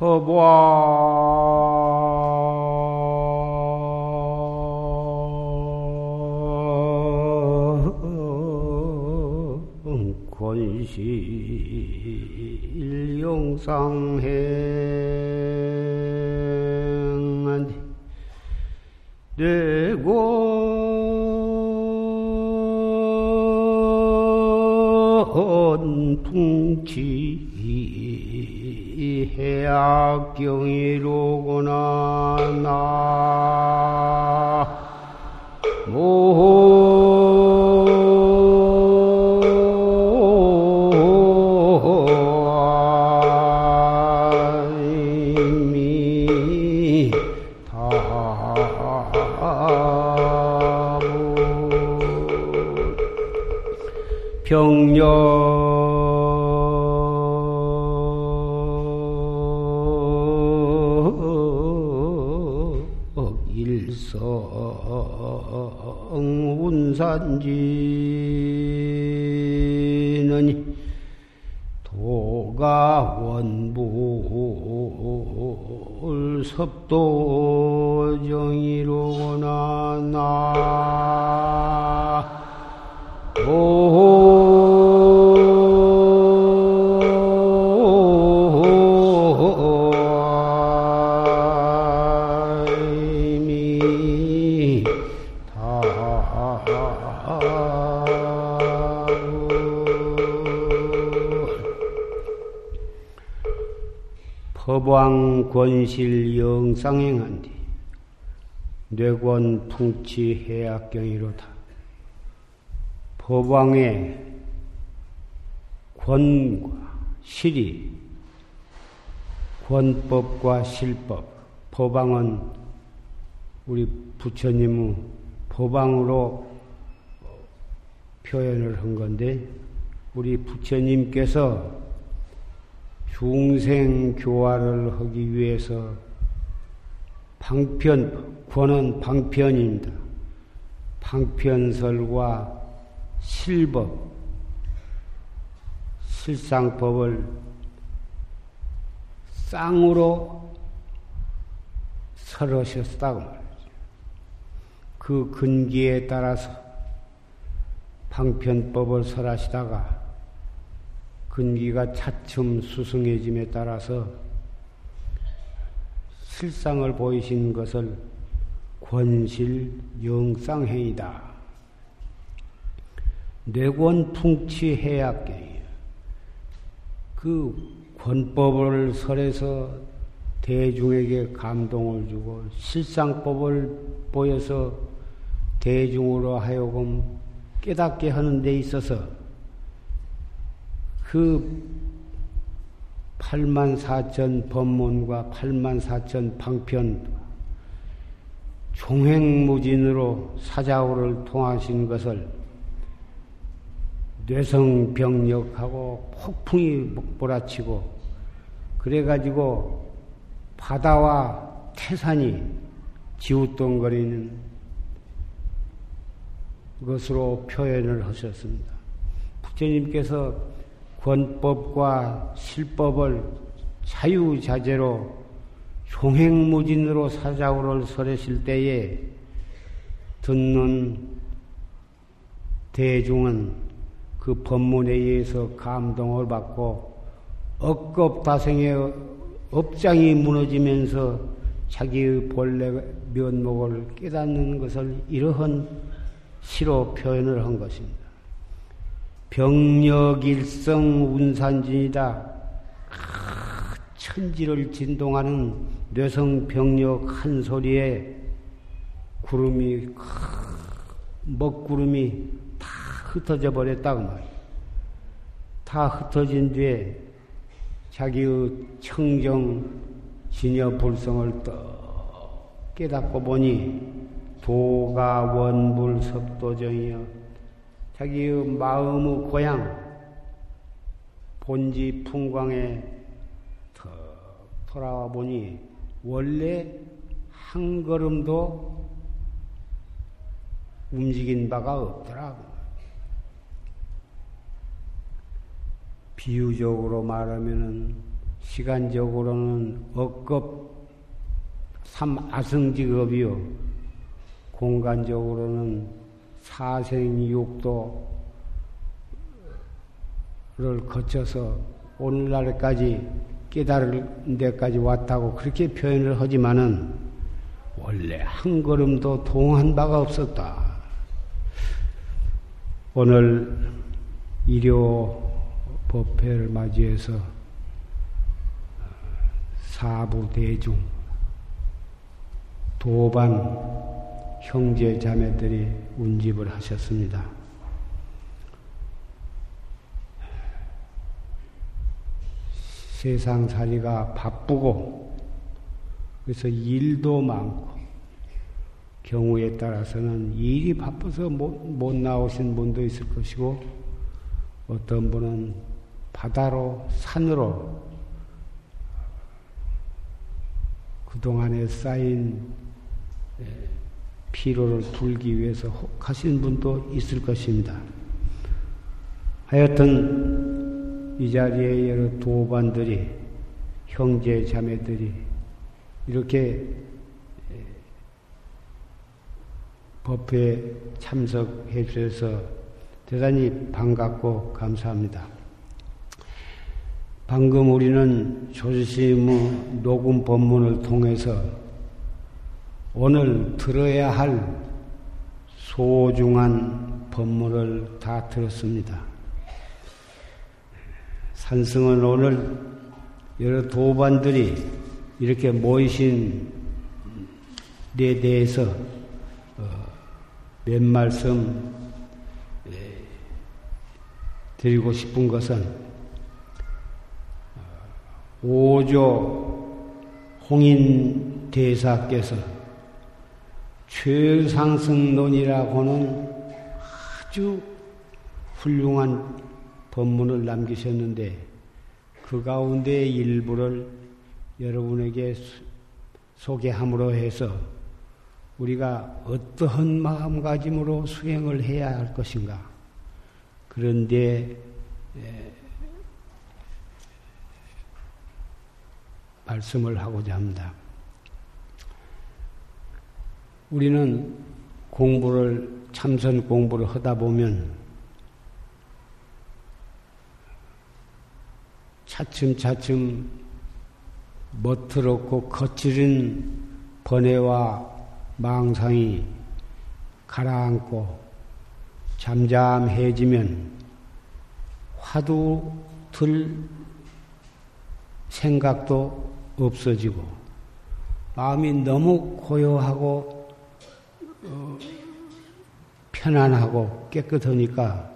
법왕 권실 영상행한 뇌곤 풍치 해악경이로구나 나 산지는 도가 원불 섭도정이로구나? 나 법왕 권실 영상행한 뒤 뇌권 풍치 해악경이로다. 법왕의 권과 실이 권법과 실법 법왕은 우리 부처님의 법왕으로 표현을 한 건데 우리 부처님께서 중생 교화를 하기 위해서 방편, 권은 방편입니다. 방편설과 실법, 실상법을 쌍으로 설하셨다고 말이죠. 그 근기에 따라서 방편법을 설하시다가 근기가 차츰 수승해짐에 따라서 실상을 보이신 것을 권실 영상행이다. 뇌권 풍치 해약계예요. 그 권법을 설해서 대중에게 감동을 주고 실상법을 보여서 대중으로 하여금 깨닫게 하는 데 있어서 그 8만 4천 법문과 8만 4천 방편 종횡무진으로 사자우를 통하신 것을 뇌성병력하고 폭풍이 몰아치고 그래가지고 바다와 태산이 지우뚱거리는 것으로 표현을 하셨습니다. 부처님께서 권법과 실법을 자유자재로 종횡무진으로 사자우를 설하실 때에 듣는 대중은 그 법문에 의해서 감동을 받고 억겁다생의 업장이 무너지면서 자기의 본래 면목을 깨닫는 것을 이러한 시로 표현을 한 것입니다. 병력일성 운산진이다. 천지를 진동하는 뇌성 병력 한 소리에 구름이 먹구름이 다 흩어져 버렸다고 말이야. 다 흩어진 뒤에 자기의 청정 진여 불성을 떡 깨닫고 보니 도가 원불 섭도정이여 자기의 마음의 고향, 본지 풍광에 더 돌아와 보니 원래 한 걸음도 움직인 바가 없더라고. 비유적으로 말하면은 시간적으로는 억급 삼아승직업이요. 공간적으로는 사생육도를 거쳐서 오늘날까지 깨달을 데까지 왔다고 그렇게 표현을 하지만은 원래 한 걸음도 동한 바가 없었다. 오늘 일요 법회를 맞이해서 사부 대중 도반 형제 자매들이 운집을 하셨습니다. 세상 살이가 바쁘고 그래서 일도 많고 경우에 따라서는 일이 바빠서 못, 못 나오신 분도 있을 것이고 어떤 분은 바다로 산으로 그동안에 쌓인 피로를 풀기 위해서 혹하신 분도 있을 것입니다. 하여튼 이 자리에 여러 도반들이 형제 자매들이 이렇게 법회에 참석해 주셔서 대단히 반갑고 감사합니다. 방금 우리는 조지심의 녹음 법문을 통해서 오늘 들어야 할 소중한 법문을 다 들었습니다. 산승은 오늘 여러 도반들이 이렇게 모이신 데 대해서 몇 말씀 예, 드리고 싶은 것은 오조 홍인 대사께서 최상승론이라고는 아주 훌륭한 법문을 남기셨는데 그 가운데 일부를 여러분에게 소개함으로 해서 우리가 어떠한 마음가짐으로 수행을 해야 할 것인가. 그런데 말씀을 하고자 합니다. 우리는 공부를, 참선 공부를 하다 보면 차츰차츰 멋스럽고 거칠은 번뇌와 망상이 가라앉고 잠잠해지면 화두 들 생각도 없어지고 마음이 너무 고요하고 어, 편안하고 깨끗하니까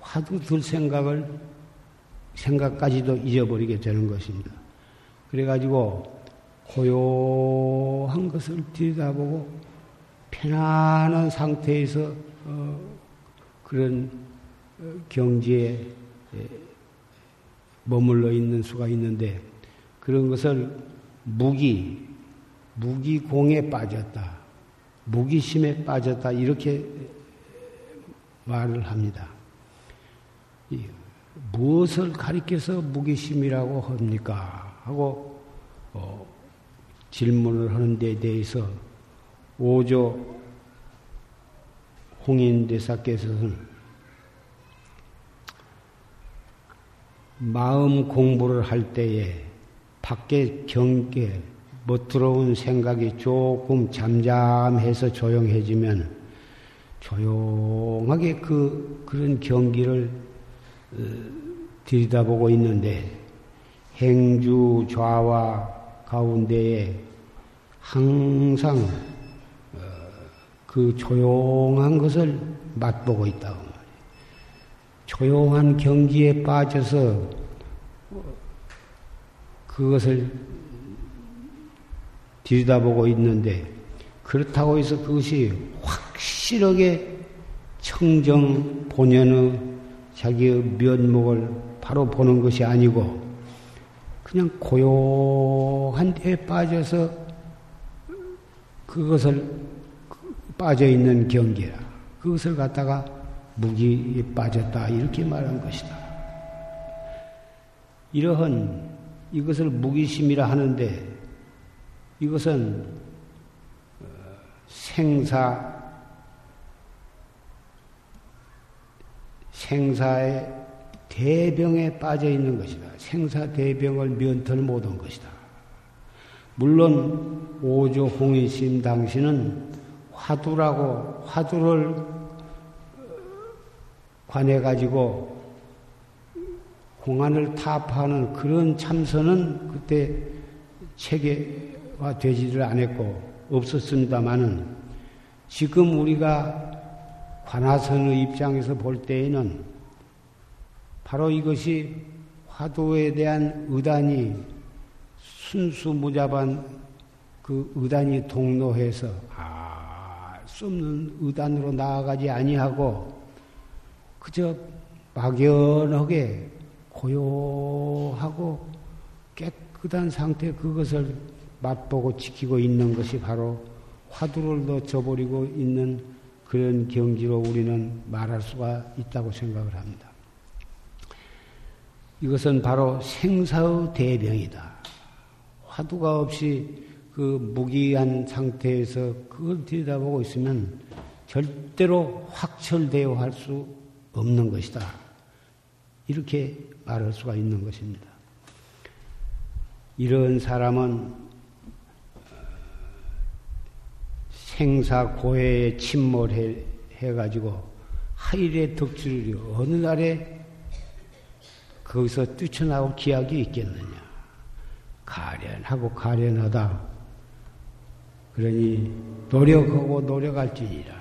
화두 들 생각을 생각까지도 잊어버리게 되는 것입니다. 그래가지고 고요한 것을 들여다보고 편안한 상태에서 어, 그런 어, 경지에 머물러 있는 수가 있는데 그런 것을 무기, 무기공에 빠졌다. 무기심에 빠졌다. 이렇게 말을 합니다. 무엇을 가리켜서 무기심이라고 합니까? 하고 어, 질문을 하는 데 대해서 오조 홍인대사께서는 마음 공부를 할 때에 밖에 경계, 못 들어온 생각이 조금 잠잠해서 조용해지면 조용하게 그, 그런 경기를 어, 들여다보고 있는데 행주 좌와 가운데에 항상 어, 그 조용한 것을 맛보고 있다고 말이에요. 조용한 경지에 빠져서 그것을 들여다보고 있는데 그렇다고 해서 그것이 확실하게 청정 본연의 자기의 면목을 바로 보는 것이 아니고 그냥 고요한 데에 빠져서 그것을 빠져 있는 경계라. 그것을 갖다가 무기에 빠졌다. 이렇게 말한 것이다. 이러한 이것을 무기심이라 하는데 이것은 어, 생사 생사의 대병에 빠져 있는 것이다. 생사 대병을 면털 못한 것이다. 물론 오조 홍의심 당신은 화두라고 화두를 관해 가지고 공안을 타파하는 그런 참선은 그때 체계 화 되지를 않았고 없었습니다마는 지금 우리가 관화선의 입장에서 볼 때에는 바로 이것이 화두에 대한 의단이 순수무자반 그 의단이 동로해서 알수 없는 의단으로 나아가지 아니하고 그저 막연하게 고요하고 깨끗한 상태 그것을 맛보고 지키고 있는 것이 바로 화두를 넣어버리고 있는 그런 경지로 우리는 말할 수가 있다고 생각을 합니다. 이것은 바로 생사의 대병이다. 화두가 없이 그 무기한 상태에서 그걸 들여다보고 있으면 절대로 확철되어 할 수 없는 것이다. 이렇게 말할 수가 있는 것입니다. 이런 사람은 생사 고해에 침몰해 가지고 하일의 덕질이 어느 날에 거기서 뛰쳐나올 기약이 있겠느냐. 가련하고 가련하다. 그러니 노력하고 노력할지니라.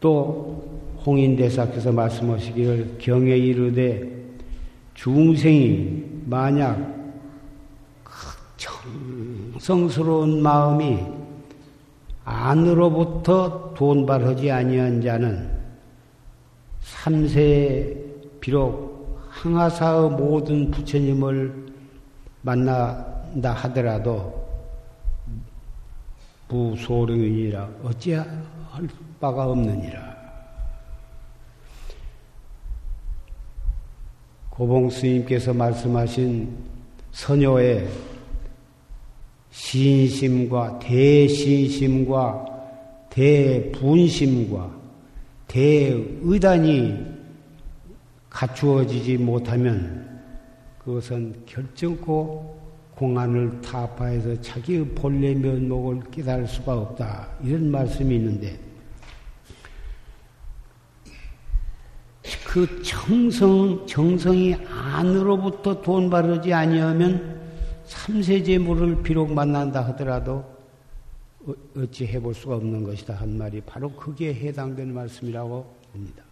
또 홍인대사께서 말씀하시기를 경에 이르되 중생이 만약 정성스러운 마음이 안으로부터 돈발하지 아니한 자는 삼세에 비록 항하사의 모든 부처님을 만난다 하더라도 부소령이니라 어찌할 바가 없느니라. 고봉 스님께서 말씀하신 선녀의 신심과 대신심과 대분심과 대의단이 갖추어지지 못하면 그것은 결정코 공안을 타파해서 자기의 본래 면목을 깨달을 수가 없다. 이런 말씀이 있는데 그 정성, 정성이 안으로부터 돈 바르지 아니하면 삼세제물을 비록 만난다 하더라도 어, 어찌 해볼 수가 없는 것이다 한 말이 바로 그게 해당되는 말씀이라고 봅니다.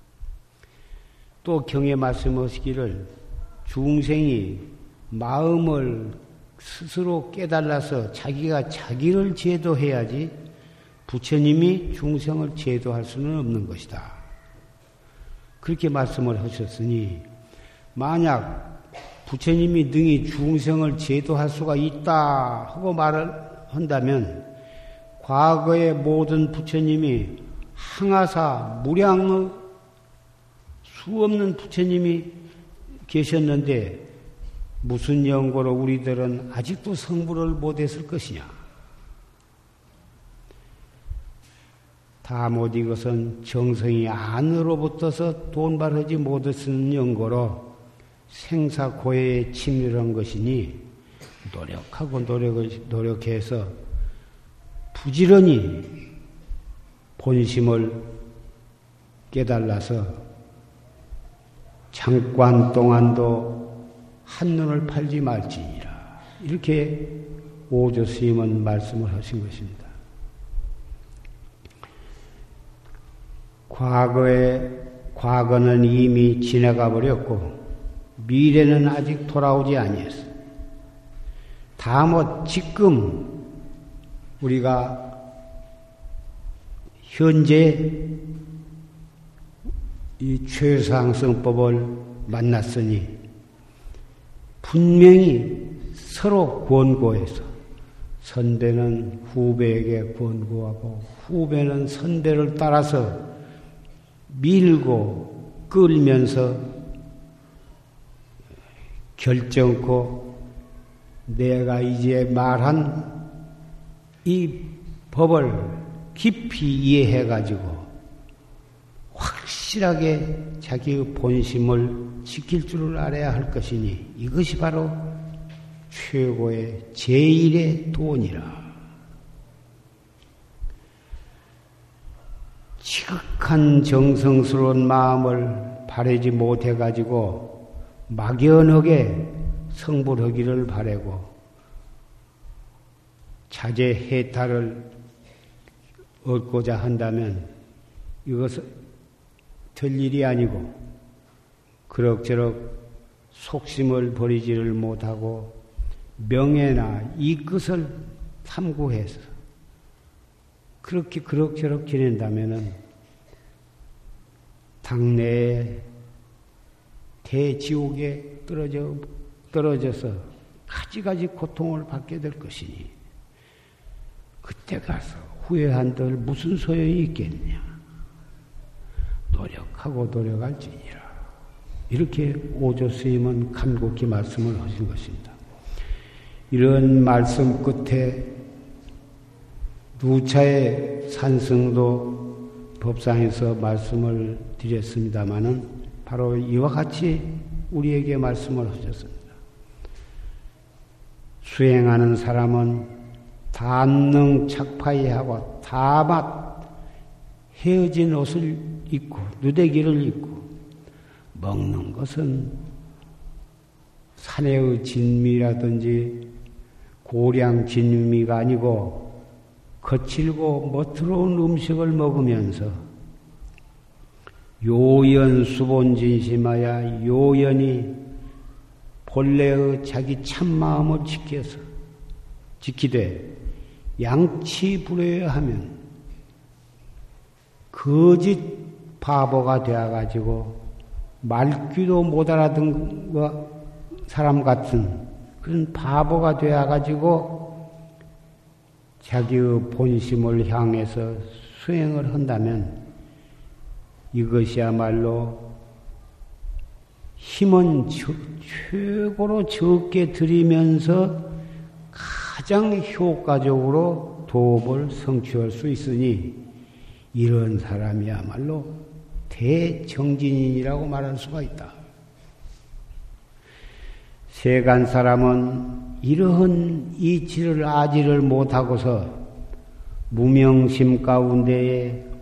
또 경에 말씀하시기를 중생이 마음을 스스로 깨달아서 자기가 자기를 제도해야지 부처님이 중생을 제도할 수는 없는 것이다. 그렇게 말씀을 하셨으니 만약 부처님이 능히 중생을 제도할 수가 있다 하고 말을 한다면 과거의 모든 부처님이 항하사 무량의 수 없는 부처님이 계셨는데 무슨 연고로 우리들은 아직도 성불을 못했을 것이냐? 다못 이것은 정성이 안으로부터서 돈발하지 못했는 연고로 생사고해에 침멸한 것이니 노력하고 노력을 노력해서 부지런히 본심을 깨달아서 잠깐 동안도 한눈을 팔지 말지니라 이렇게 오조 스님은 말씀을 하신 것입니다. 과거에, 과거는 이미 지나가 버렸고, 미래는 아직 돌아오지 아니했어. 다뭐 지금 우리가 현재 이 최상승법을 만났으니 분명히 서로 권고해서 선배는 후배에게 권고하고 후배는 선배를 따라서 밀고 끌면서 결정코 내가 이제 말한 이 법을 깊이 이해해 가지고 확실하게 자기의 본심을 지킬 줄을 알아야 할 것이니 이것이 바로 최고의 제일의 돈이라. 지극한 정성스러운 마음을 바라지 못해가지고 막연하게 성불하기를 바라고 자제 해탈을 얻고자 한다면 이것은 될 일이 아니고 그럭저럭 속심을 버리지를 못하고 명예나 이것을 탐구해서 그렇게 그럭저럭 지낸다면은 당내에 대지옥에 떨어져 떨어져서 가지가지 고통을 받게 될 것이니 그때 가서 후회한들 무슨 소용이 있겠냐? 노력하고 노력할지니라. 이렇게 오조 스님은 간곡히 말씀을 하신 것입니다. 이런 말씀 끝에 누차의 산승도 법상에서 말씀을 드렸습니다마는 바로 이와 같이 우리에게 말씀을 하셨습니다. 수행하는 사람은 단능 착파이하고 다맛 헤어진 옷을 입고 누대기를 입고 먹는 것은 산의 진미라든지 고량 진미가 아니고 거칠고 멋스러운 음식을 먹으면서 요연 수본 진심하야 요연히 본래의 자기 참마음을 지켜서 지키되 양치 불여야 하면 거짓 바보가 되어가지고 말귀도 못 알아듣는 사람 같은 그런 바보가 되어가지고 자기의 본심을 향해서 수행을 한다면 이것이야말로 힘은 최고로 적게 들이면서 가장 효과적으로 도업을 성취할 수 있으니 이런 사람이야말로 대정진인이라고 말할 수가 있다. 세간 사람은 이러한 이치를 아지를 못하고서 무명심 가운데에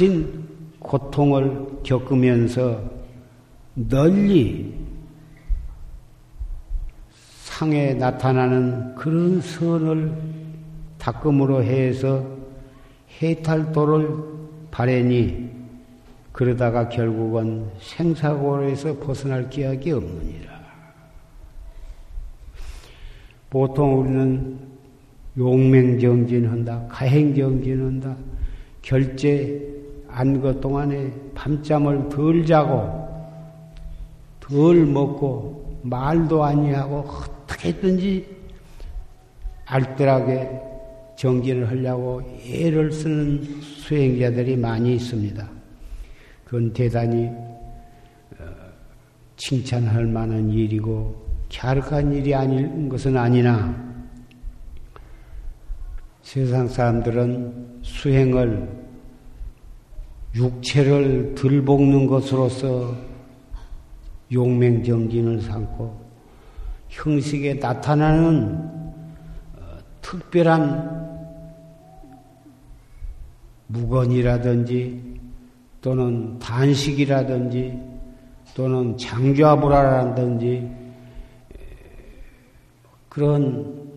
가진 고통을 겪으면서 널리 상에 나타나는 그런 선을 닦음으로 해서 해탈도를 바래니 그러다가 결국은 생사고에서 벗어날 기약이 없느니라. 보통 우리는 용맹정진한다, 가행정진한다, 결제 안 것 동안에 밤잠을 덜 자고 덜 먹고 말도 아니하고 어떻게든지 알뜰하게 정진을 하려고 애를 쓰는 수행자들이 많이 있습니다. 그건 대단히 어, 칭찬할 만한 일이고 갸륵한 일이 아닌 것은 아니나 세상 사람들은 수행을 육체를 들볶는 것으로서 용맹정진을 삼고 형식에 나타나는 어, 특별한 무건이라든지 또는 단식이라든지 또는 장좌불화라든지 그런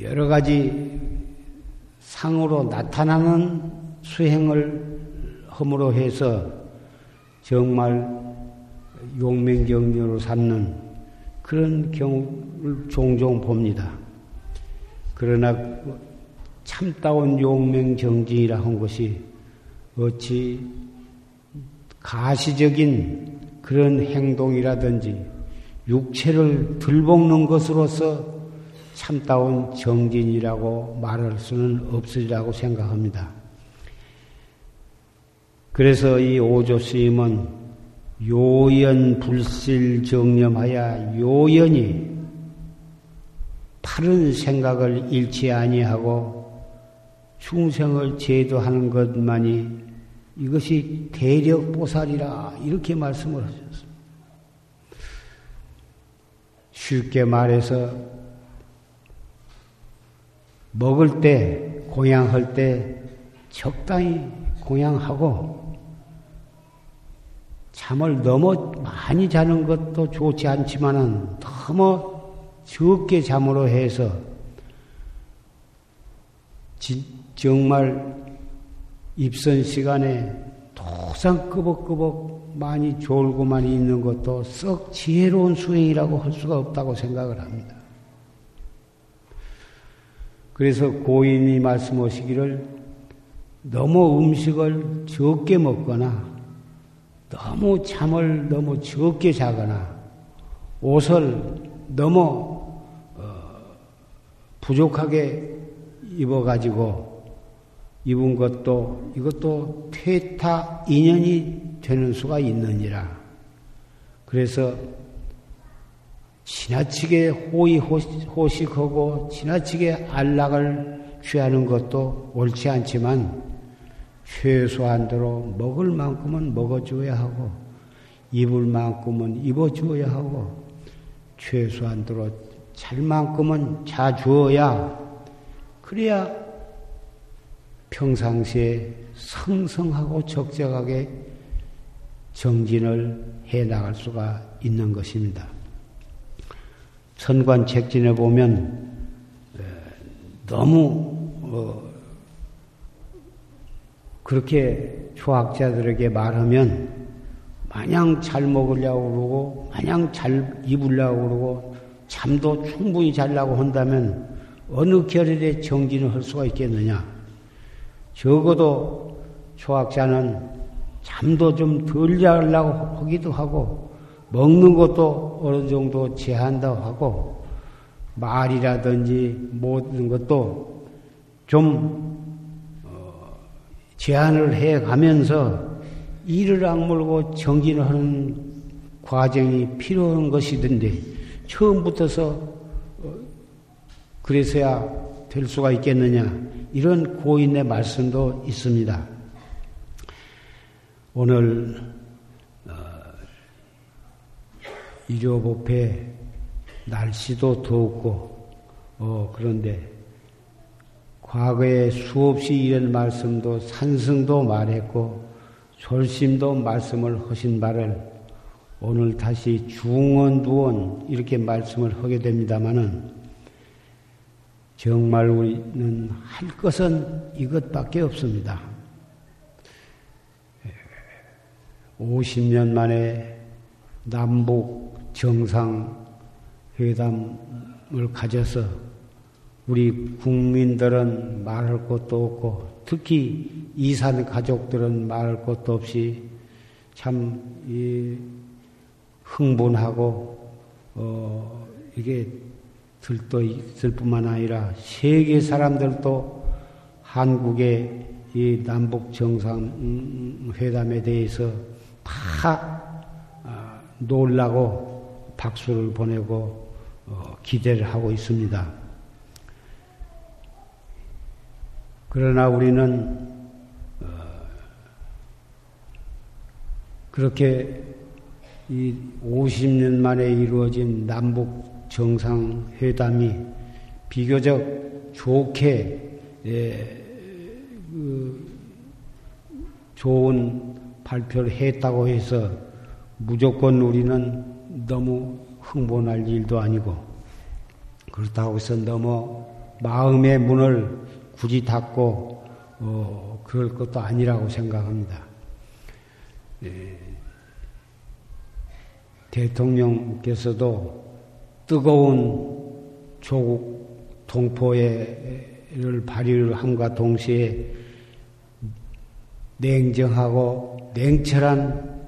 여러 가지 상으로 나타나는 수행을 함으로 해서 정말 용맹경전으로 삼는 그런 경우를 종종 봅니다. 그러나 참다운 용맹정진이라 한 것이 어찌 가시적인 그런 행동이라든지 육체를 들볶는 것으로서 참다운 정진이라고 말할 수는 없으리라고 생각합니다. 그래서 이 오조 스님은 요연 불실 정념하여 요연히 바른 생각을 잃지 아니하고 중생을 제도하는 것만이 이것이 대력 보살이라 이렇게 말씀을 하셨습니다. 쉽게 말해서 먹을 때, 공양할 때 적당히 공양하고 잠을 너무 많이 자는 것도 좋지 않지만은 너무 적게 잠으로 해서 정말 입선 시간에 도상 끄벅끄벅 많이 졸고만 있는 것도 썩 지혜로운 수행이라고 할 수가 없다고 생각을 합니다. 그래서 고인이 말씀하시기를 너무 음식을 적게 먹거나 너무 잠을 너무 적게 자거나 옷을 너무 어, 부족하게 입어가지고 입은 것도 이것도 퇴타 인연이 되는 수가 있느니라. 그래서 지나치게 호의 호식하고 지나치게 안락을 취하는 것도 옳지 않지만 최소한대로 먹을 만큼은 먹어줘야 하고 입을 만큼은 입어주어야 하고 최소한대로 잘 만큼은 자주어야 그래야 평상시에 성성하고 적적하게 정진을 해 나갈 수가 있는 것입니다. 천관 책진에 보면 너무 어, 그렇게 초학자들에게 말하면 마냥 잘 먹으려고 그러고 마냥 잘 입으려고 그러고 잠도 충분히 자려고 한다면 어느 결일에 정진을 할 수가 있겠느냐? 적어도 초학자는 잠도 좀 덜 자려고 하기도 하고 먹는 것도 어느 정도 제한다 하고 말이라든지 모든 것도 좀 어, 제한을 해 가면서 이를 악물고 정진을 하는 과정이 필요한 것이던데 처음부터서 어, 그래서야 될 수가 있겠느냐 이런 고인의 말씀도 있습니다. 오늘 어, 일요법회 날씨도 덥고 어, 그런데 과거에 수없이 이런 말씀도 산승도 말했고 졸심도 말씀을 하신 바를 오늘 다시 중언두언 이렇게 말씀을 하게 됩니다마는 정말 우리는 할 것은 이것밖에 없습니다. 50년 만에 남북 정상 회담을 가져서 우리 국민들은 말할 것도 없고 특히 이산 가족들은 말할 것도 없이 참 흥분하고 어 이게 들떠 있을 뿐만 아니라 세계 사람들도 한국의 이 남북 정상회담에 대해서 다 아, 놀라고 박수를 보내고 어, 기대를 하고 있습니다. 그러나 우리는 어, 그렇게 이 50년 만에 이루어진 남북 정상회담이 비교적 좋게 예, 그 좋은 발표를 했다고 해서 무조건 우리는 너무 흥분할 일도 아니고 그렇다고 해서 너무 마음의 문을 굳이 닫고 어, 그럴 것도 아니라고 생각합니다. 예, 대통령께서도 뜨거운 조국 동포를 발휘를 함과 동시에 냉정하고 냉철한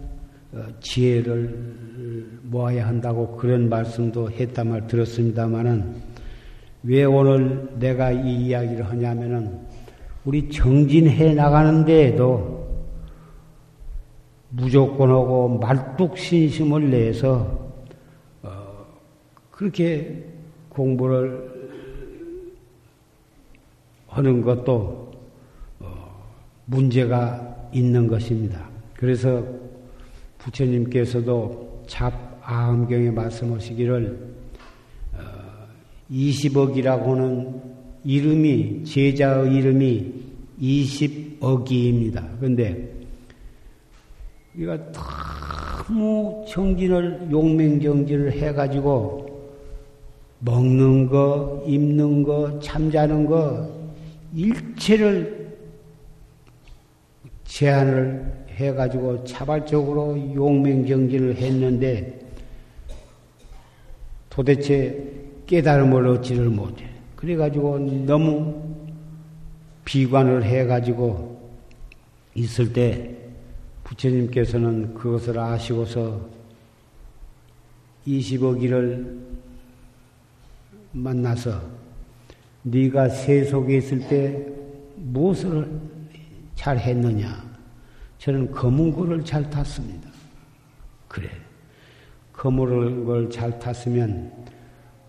어, 지혜를 모아야 한다고 그런 말씀도 했단 말 들었습니다마는 왜 오늘 내가 이 이야기를 하냐면은 우리 정진해 나가는 데에도 무조건 하고 말뚝신심을 내서 어, 그렇게 공부를 하는 것도 어, 문제가 있는 것입니다. 그래서 부처님께서도 잡아음경에 말씀하시기를 20억이라고 어, 하는 이름이 제자의 이름이 20억이입니다. 그런데 우리가 너무 정진을 용맹정진을 해가지고 먹는 거, 입는 거, 잠자는 거 일체를 제한을 해가지고 자발적으로 용맹정진을 했는데 도대체 깨달음을 얻지를 못해. 그래가지고 너무 비관을 해가지고 있을 때 부처님께서는 그것을 아시고서 20억이를 만나서 네가 세속에 있을 때 무엇을 잘 했느냐? 저는 거문고를 잘 탔습니다. 그래. 거문을 잘 탔으면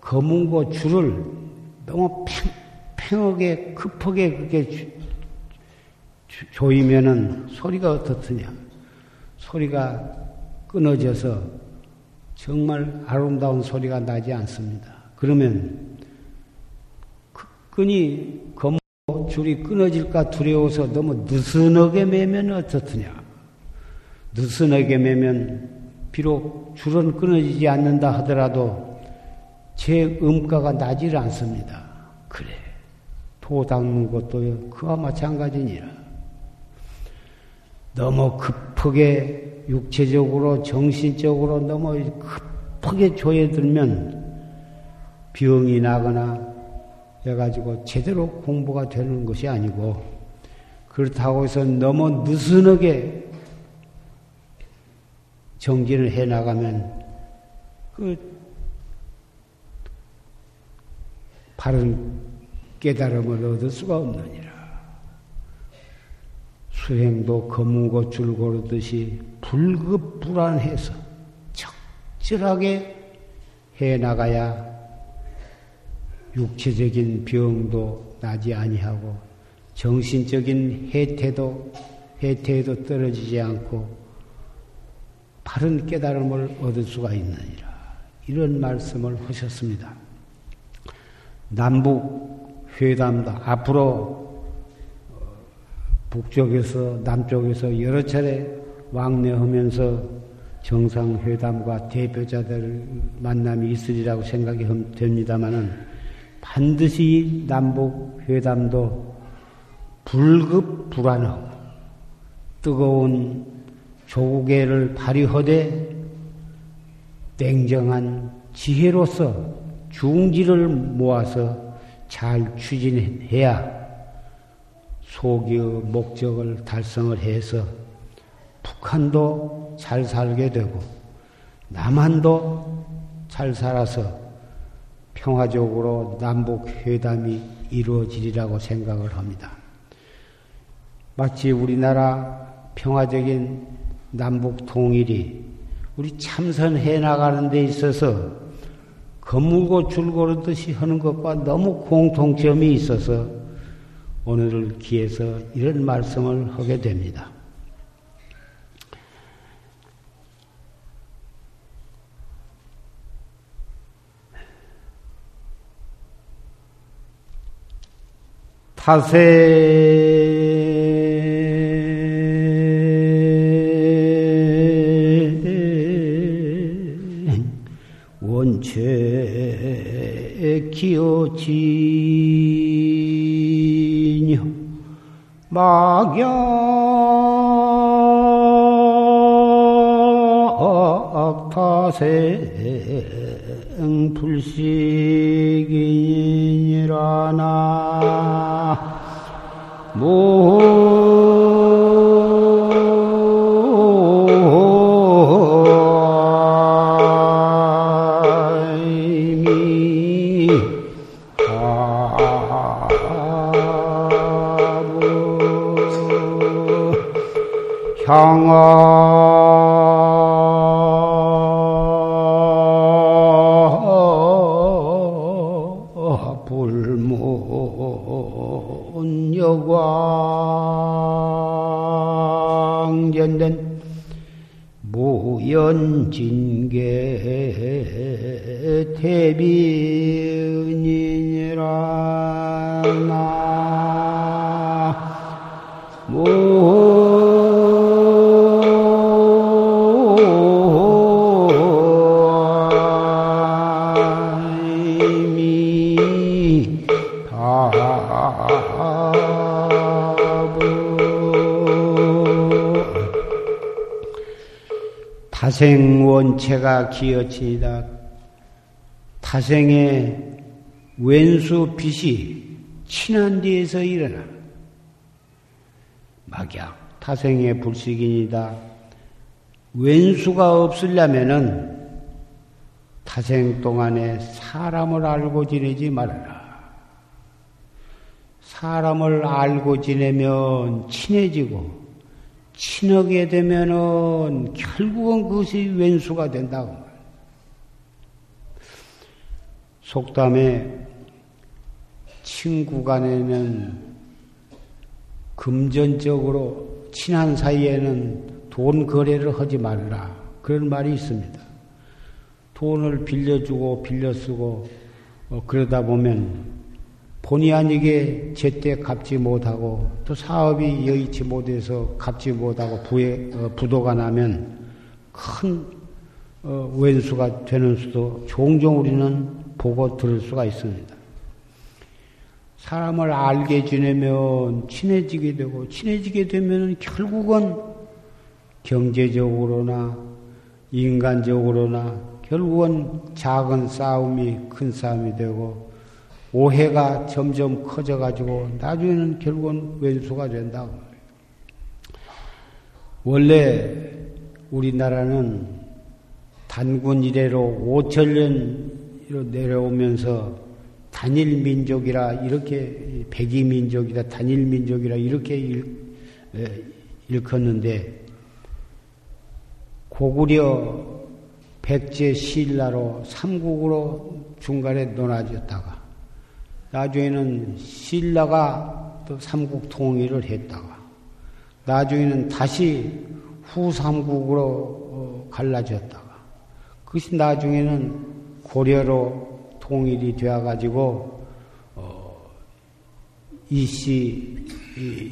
거문고 줄을 너무 팽 팽하게 급하게 그렇게 조이면은 소리가 어떻느냐? 소리가 끊어져서 정말 아름다운 소리가 나지 않습니다. 그러면 끈이 검 줄이 끊어질까 두려워서 너무 느슨하게 매면 어떻느냐? 느슨하게 매면 비록 줄은 끊어지지 않는다 하더라도 제 음가가 나질 않습니다. 그래. 도 닦는 것도 그와 마찬가지니라. 너무 급하게 육체적으로 정신적으로 너무 급하게 조여들면 병이 나거나 해가지고 제대로 공부가 되는 것이 아니고 그렇다고 해서 너무 느슨하게 정진을 해 나가면 그 바른 깨달음을 얻을 수가 없느니라. 수행도 거문고 줄 고르듯이 불급불안해서 적절하게 해 나가야 육체적인 병도 나지 아니하고 정신적인 해태도 해태에도 떨어지지 않고 바른 깨달음을 얻을 수가 있느니라 이런 말씀을 하셨습니다. 남북 회담도 앞으로 북쪽에서 남쪽에서 여러 차례 왕래하면서 정상회담과 대표자들 만남이 있으리라고 생각이 됩니다마는 반드시 남북 회담도 불급 불안하고 뜨거운 조국애를 발휘하되 냉정한 지혜로서 중지를 모아서 잘 추진해야 소기의 목적을 달성을 해서 북한도 잘 살게 되고 남한도 잘 살아서 평화적으로 남북 회담이 이루어지리라고 생각을 합니다. 마치 우리나라 평화적인 남북 통일이 우리 참선해 나가는 데 있어서 거물고 줄고르듯이 하는 것과 너무 공통점이 있어서 오늘을 기해서 이런 말씀을 하게 됩니다. 타세 기어지녀 막약 타생 불식이니라나 상아 원체가 기어치이다. 타생의 왼수 빛이 친한 데에서 일어나. 막약 타생의 불식인이다. 왼수가 없으려면은 타생 동안에 사람을 알고 지내지 말아라. 사람을 알고 지내면 친해지고 친하게 되면은 결국은 그것이 왼수가 된다고 속담에 친구 간에는 금전적으로 친한 사이에는 돈 거래를 하지 말라. 그런 말이 있습니다. 돈을 빌려주고 빌려 쓰고 어, 그러다 보면 본의 아니게 제때 갚지 못하고 또 사업이 여의치 못해서 갚지 못하고 부에, 어, 부도가 나면 큰 어, 왼수가 되는 수도 종종 우리는 보고 들을 수가 있습니다. 사람을 알게 지내면 친해지게 되고 친해지게 되면 결국은 경제적으로나 인간적으로나 결국은 작은 싸움이 큰 싸움이 되고 오해가 점점 커져가지고 나중에는 결국은 왼수가 말이에요. 원래 우리나라는 단군 이래로 5천 년으로 내려오면서 단일 민족이라 이렇게 백이 민족이다 단일 민족이라 이렇게 일, 일컫는데 고구려 백제 신라로 삼국으로 중간에 논아졌다가 나중에는 신라가 또 삼국 통일을 했다가 나중에는 다시 후삼국으로 어, 갈라졌다가 그것이 나중에는 고려로 통일이 되어가지고 어, 이씨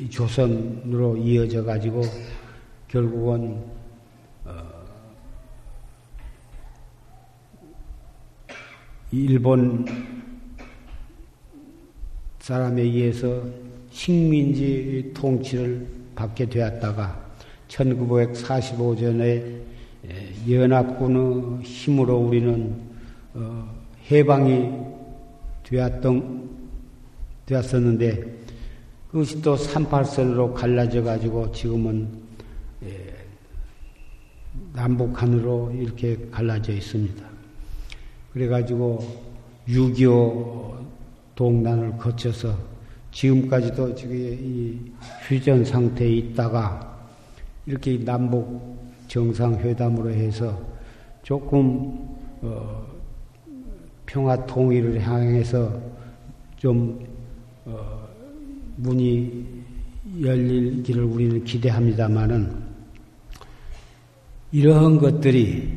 조선으로 이어져 가지고 결국은 어, 일본 사람에 의해서 식민지 통치를 받게 되었다가 1945년에 연합군의 힘으로 우리는 어, 해방이 되었던, 되었었는데 그것이 또 38선으로 갈라져 가지고 지금은 남북한으로 이렇게 갈라져 있습니다. 그래가지고 6.25 동단을 거쳐서 지금까지도 지금 이 휴전 상태에 있다가 이렇게 남북 정상회담으로 해서 조금 어, 평화 통일을 향해서 좀 어, 문이 열리기를 우리는 기대합니다만은 이러한 것들이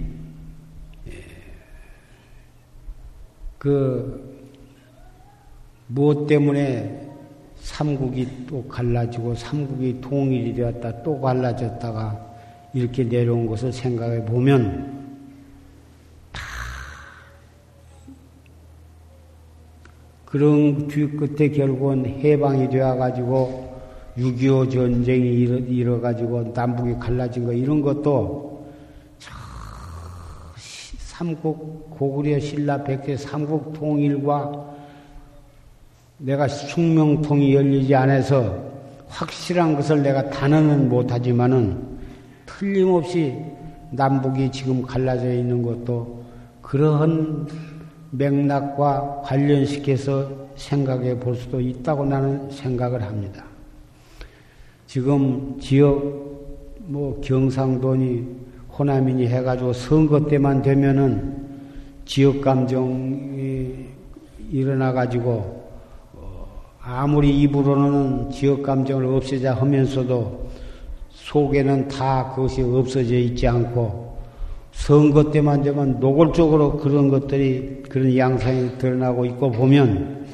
예, 그 무엇 때문에 삼국이 또 갈라지고 삼국이 통일이 되었다 또 갈라졌다가 이렇게 내려온 것을 생각해 보면 다 그런 뒤끝에 결국은 해방이 되어가지고 6.25 전쟁이 일어, 가지고 남북이 갈라진 거 이런 것도 삼국 고구려 신라 백제 삼국 통일과 내가 숙명통이 열리지 않아서 확실한 것을 내가 단언은 못하지만은 틀림없이 남북이 지금 갈라져 있는 것도 그러한 맥락과 관련시켜서 생각해 볼 수도 있다고 나는 생각을 합니다. 지금 지역 뭐 경상도니 호남이니 해가지고 선거 때만 되면은 지역 감정이 일어나가지고 어, 아무리 입으로는 지역 감정을 없애자 하면서도 속에는 다 그것이 없어져 있지 않고 선거 때만 되면 노골적으로 그런 것들이 그런 양상이 드러나고 있고 보면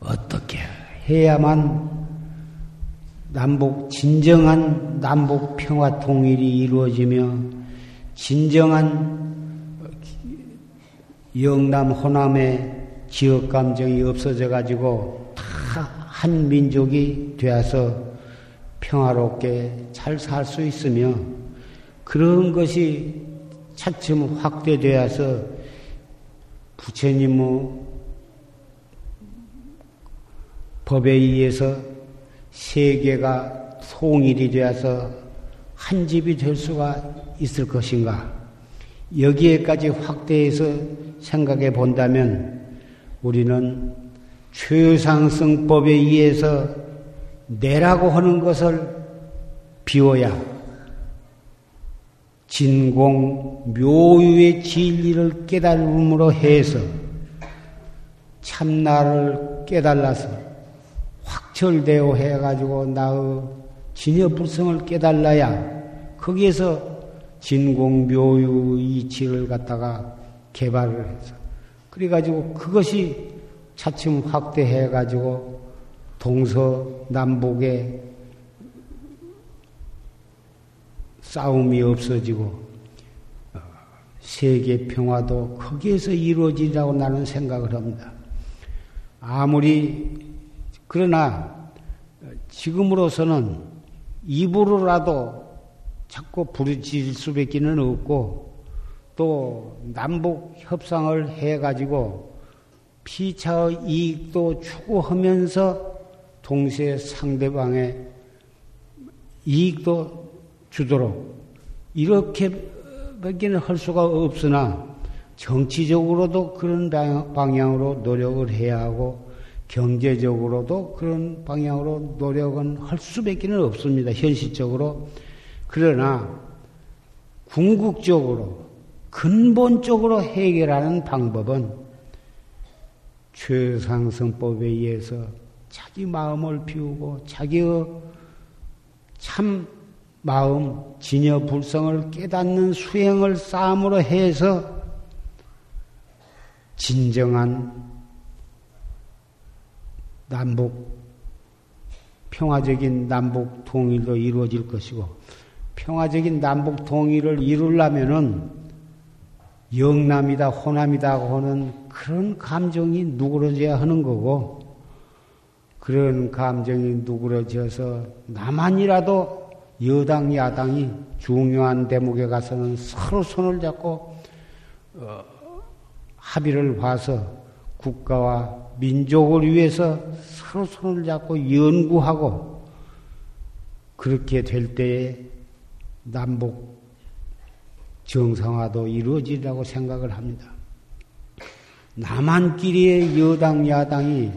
어떻게 해야만 남북 진정한 남북 평화 통일이 이루어지며 진정한 영남 호남의 지역 감정이 없어져 가지고 다 한 민족이 되어서 평화롭게 잘 살 수 있으며 그런 것이 차츰 확대되어서 부처님의 법에 의해서 세계가 통일이 되어서 한 집이 될 수가 있을 것인가? 여기에까지 확대해서 생각해 본다면 우리는 최상승법에 의해서 내라고 하는 것을 비워야 진공 묘유의 진리를 깨달음으로 해서 참나를 깨달아서 확철되어 해가지고 나의 진여불성을 깨달아야 거기에서 진공 묘유 이치를 갖다가 개발을 해서 그래가지고 그것이 차츰 확대해가지고 동서남북의 싸움이 없어지고 어, 세계 평화도 거기에서 이루어지리라고 나는 생각을 합니다. 아무리 그러나 지금으로서는 입으로라도 자꾸 부르질 수밖에는 없고 또 남북 협상을 해가지고 피차의 이익도 추구하면서 동시에 상대방의 이익도 주도록 이렇게밖에는 할 수가 없으나 정치적으로도 그런 방향으로 노력을 해야 하고 경제적으로도 그런 방향으로 노력은 할 수밖에는 없습니다. 현실적으로. 그러나 궁극적으로 근본적으로 해결하는 방법은 최상승법에 의해서 자기 마음을 비우고 자기의 참 마음 진여 불성을 깨닫는 수행을 쌓음으로 해서 진정한 남북 평화적인 남북 통일도 이루어질 것이고 평화적인 남북 통일을 이루려면은 영남이다 호남이다 하는 그런 감정이 누그러져야 하는 거고 그런 감정이 누그러져서 나만이라도 여당, 야당이 중요한 대목에 가서는 서로 손을 잡고 어, 합의를 봐서 국가와 민족을 위해서 서로 손을 잡고 연구하고 그렇게 될 때에 남북 정상화도 이루어지리라고 생각을 합니다. 남한끼리의 여당, 야당이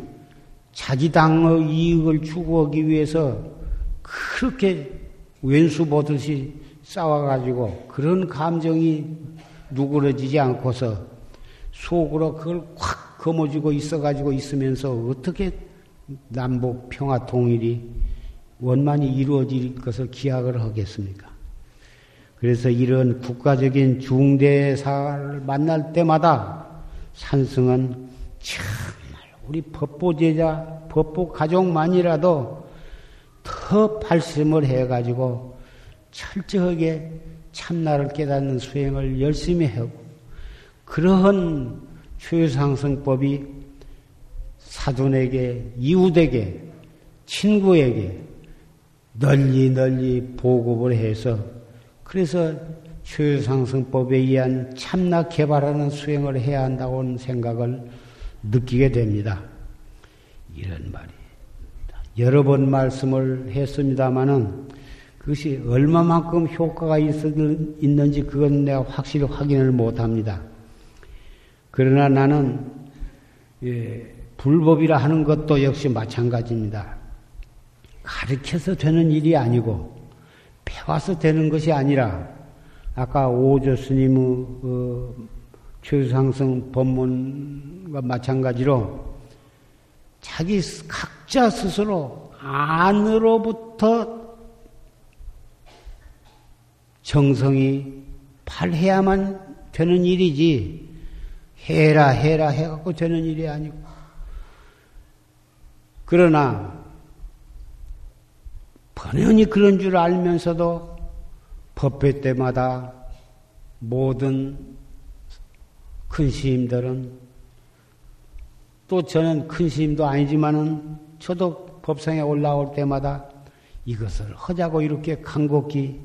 자기 당의 이익을 추구하기 위해서 그렇게 왼수 보듯이 싸워가지고 그런 감정이 누그러지지 않고서 속으로 그걸 확 거머쥐고 있어가지고 있으면서 어떻게 남북 평화 통일이 원만히 이루어질 것을 기약을 하겠습니까? 그래서 이런 국가적인 중대사를 만날 때마다 산승은 정말 우리 법보제자, 법보 가족만이라도 더 발심을 해가지고 철저하게 참나를 깨닫는 수행을 열심히 하고 그러한 최상승법이 사돈에게, 이웃에게, 친구에게 널리 널리 보급을 해서 그래서 최상승법에 의한 참나 개발하는 수행을 해야 한다고 생각을 느끼게 됩니다. 이런 말이 여러 번 말씀을 했습니다마는 그것이 얼마만큼 효과가 있는지 그건 내가 확실히 확인을 못 합니다. 그러나 나는 예, 불법이라 하는 것도 역시 마찬가지입니다. 가르쳐서 되는 일이 아니고 배워서 되는 것이 아니라 아까 오조 스님의 어, 최상승 법문과 마찬가지로 자기 각자 스스로 안으로부터 정성이 발해야만 되는 일이지 해라 해라 해갖고 되는 일이 아니고. 그러나 번연히 그런 줄 알면서도 법회 때마다 모든 큰 스님들은 또 저는 큰 스님도 아니지만은 저도 법상에 올라올 때마다 이것을 하자고 이렇게 간곡히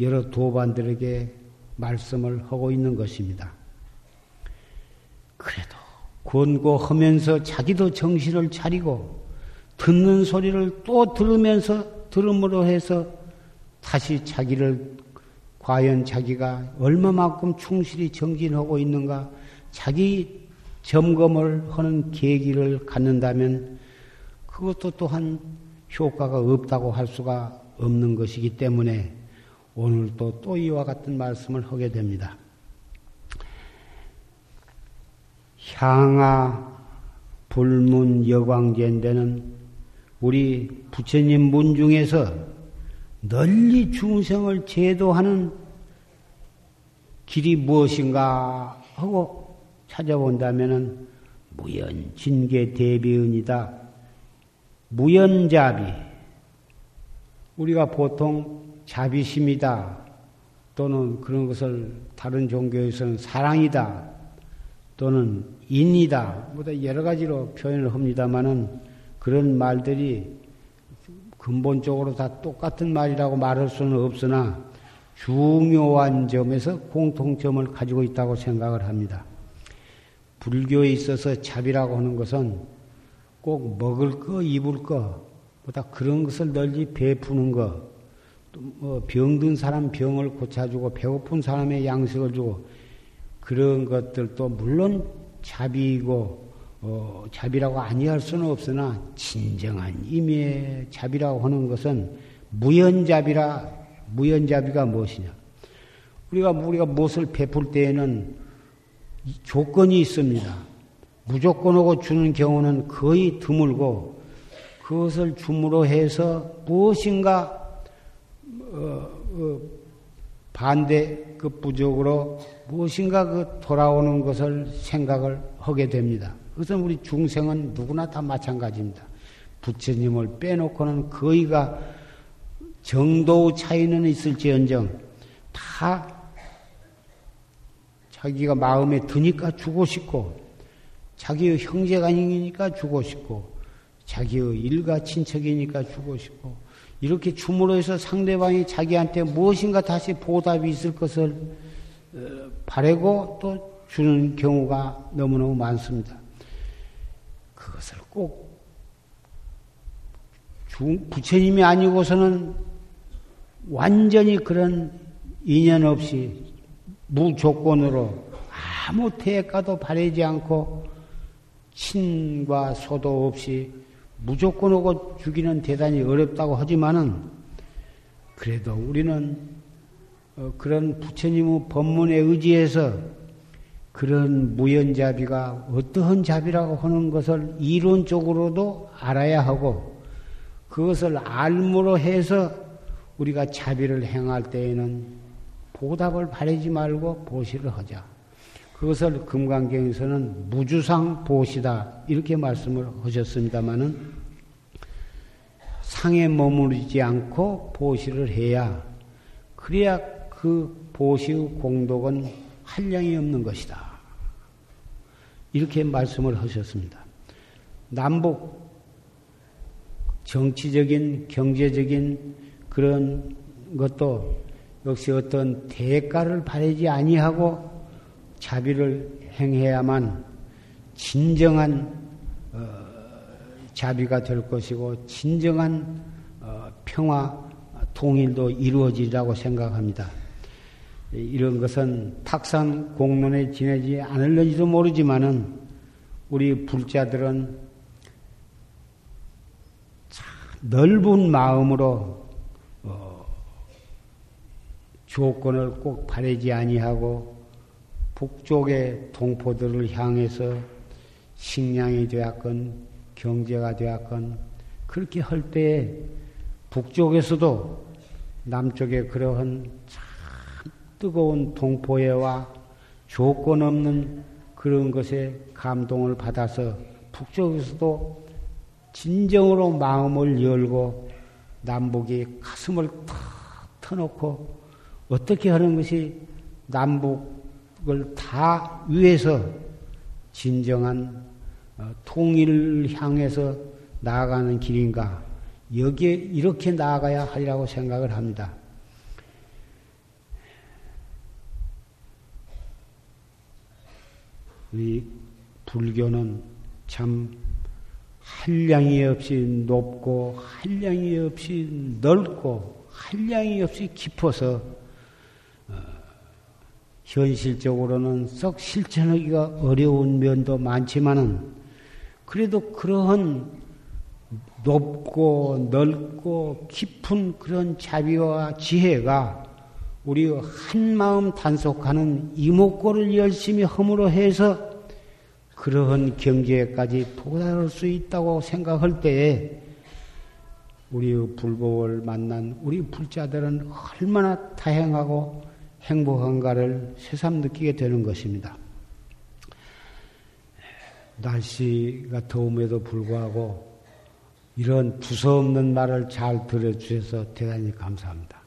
여러 도반들에게 말씀을 하고 있는 것입니다. 그래도 권고하면서 자기도 정신을 차리고 듣는 소리를 또 들으면서 들음으로 해서 다시 자기를 과연 자기가 얼마만큼 충실히 정진하고 있는가 자기 점검을 하는 계기를 갖는다면 그것도 또한 효과가 없다고 할 수가 없는 것이기 때문에 오늘도 또 이와 같은 말씀을 하게 됩니다. 향하 불문 여광제인데는 우리 부처님 문 중에서 널리 중생을 제도하는 길이 무엇인가 하고 찾아본다면 무연 진계 대비은이다. 무연자비. 우리가 보통 자비심이다. 또는 그런 것을 다른 종교에서는 사랑이다. 또는 인이다. 뭐다 여러 가지로 표현을 합니다만은 그런 말들이 근본적으로 다 똑같은 말이라고 말할 수는 없으나 중요한 점에서 공통점을 가지고 있다고 생각을 합니다. 불교에 있어서 자비라고 하는 것은 꼭 먹을 거, 입을 거, 보다 그런 것을 널리 베푸는 것, 뭐 병든 사람 병을 고쳐주고 배고픈 사람의 양식을 주고 그런 것들도 물론 자비이고 어, 자비라고 아니할 수는 없으나 진정한 임의 자비라고 하는 것은 무연자비라 무연자비가 무엇이냐? 우리가 우리가 무엇을 베풀 때에는 조건이 있습니다. 무조건 하고 주는 경우는 거의 드물고 그것을 줌으로 해서 무엇인가 어, 어, 반대 그 부족으로 무엇인가 그 돌아오는 것을 생각을 하게 됩니다. 그것은 우리 중생은 누구나 다 마찬가지입니다. 부처님을 빼놓고는 거의가 정도 차이는 있을지언정 다 자기가 마음에 드니까 주고 싶고 자기의 형제간이니까 주고 싶고 자기의 일가 친척이니까 주고 싶고 이렇게 줌으로 해서 상대방이 자기한테 무엇인가 다시 보답이 있을 것을 어, 바래고 또 주는 경우가 너무너무 많습니다. 그것을 꼭 부처님이 아니고서는 완전히 그런 인연 없이 무조건으로 아무 대가도 바라지 않고 친과 소도 없이 무조건 오고 주기는 대단히 어렵다고 하지만은 그래도 우리는 어, 그런 부처님의 법문에 의지해서 그런 무연자비가 어떠한 자비라고 하는 것을 이론적으로도 알아야 하고 그것을 알므로 해서 우리가 자비를 행할 때에는 보답을 바라지 말고 보시를 하자. 그것을 금강경에서는 무주상 보시다 이렇게 말씀을 하셨습니다마는 상에 머무르지 않고 보시를 해야 그래야 그 보시의 공덕은 한량이 없는 것이다. 이렇게 말씀을 하셨습니다. 남북 정치적인 경제적인 그런 것도 역시 어떤 대가를 바라지 아니하고 자비를 행해야만 진정한 어, 자비가 될 것이고 진정한 어, 평화 통일도 이루어지리라고 생각합니다. 이런 것은 탁상 공론에 지내지 않을는지도 모르지만은 우리 불자들은 넓은 마음으로 어, 조건을 꼭 바라지 아니하고 북쪽의 동포들을 향해서 식량이 되었건 경제가 되었건 그렇게 할 때에 북쪽에서도 남쪽에 그러한 참 뜨거운 동포애와 조건 없는 그런 것에 감동을 받아서 북쪽에서도 진정으로 마음을 열고 남북이 가슴을 탁 터놓고 어떻게 하는 것이 남북을 다 위해서 진정한 어, 통일을 향해서 나아가는 길인가? 여기에 이렇게 나아가야 하리라고 생각을 합니다. 우리 불교는 참 한량이 없이 높고 한량이 없이 넓고 한량이 없이 깊어서 어, 현실적으로는 썩 실천하기가 어려운 면도 많지만은 그래도 그러한 높고 넓고 깊은 그런 자비와 지혜가 우리 한 마음 단속하는 이목고를 열심히 허물어 해서 그러한 경지에까지 도달할 수 있다고 생각할 때에 우리의 불법을 만난 우리 불자들은 얼마나 다행하고 행복한가를 새삼 느끼게 되는 것입니다. 날씨가 더움에도 불구하고 이런 두서없는 말을 잘 들어주셔서 대단히 감사합니다.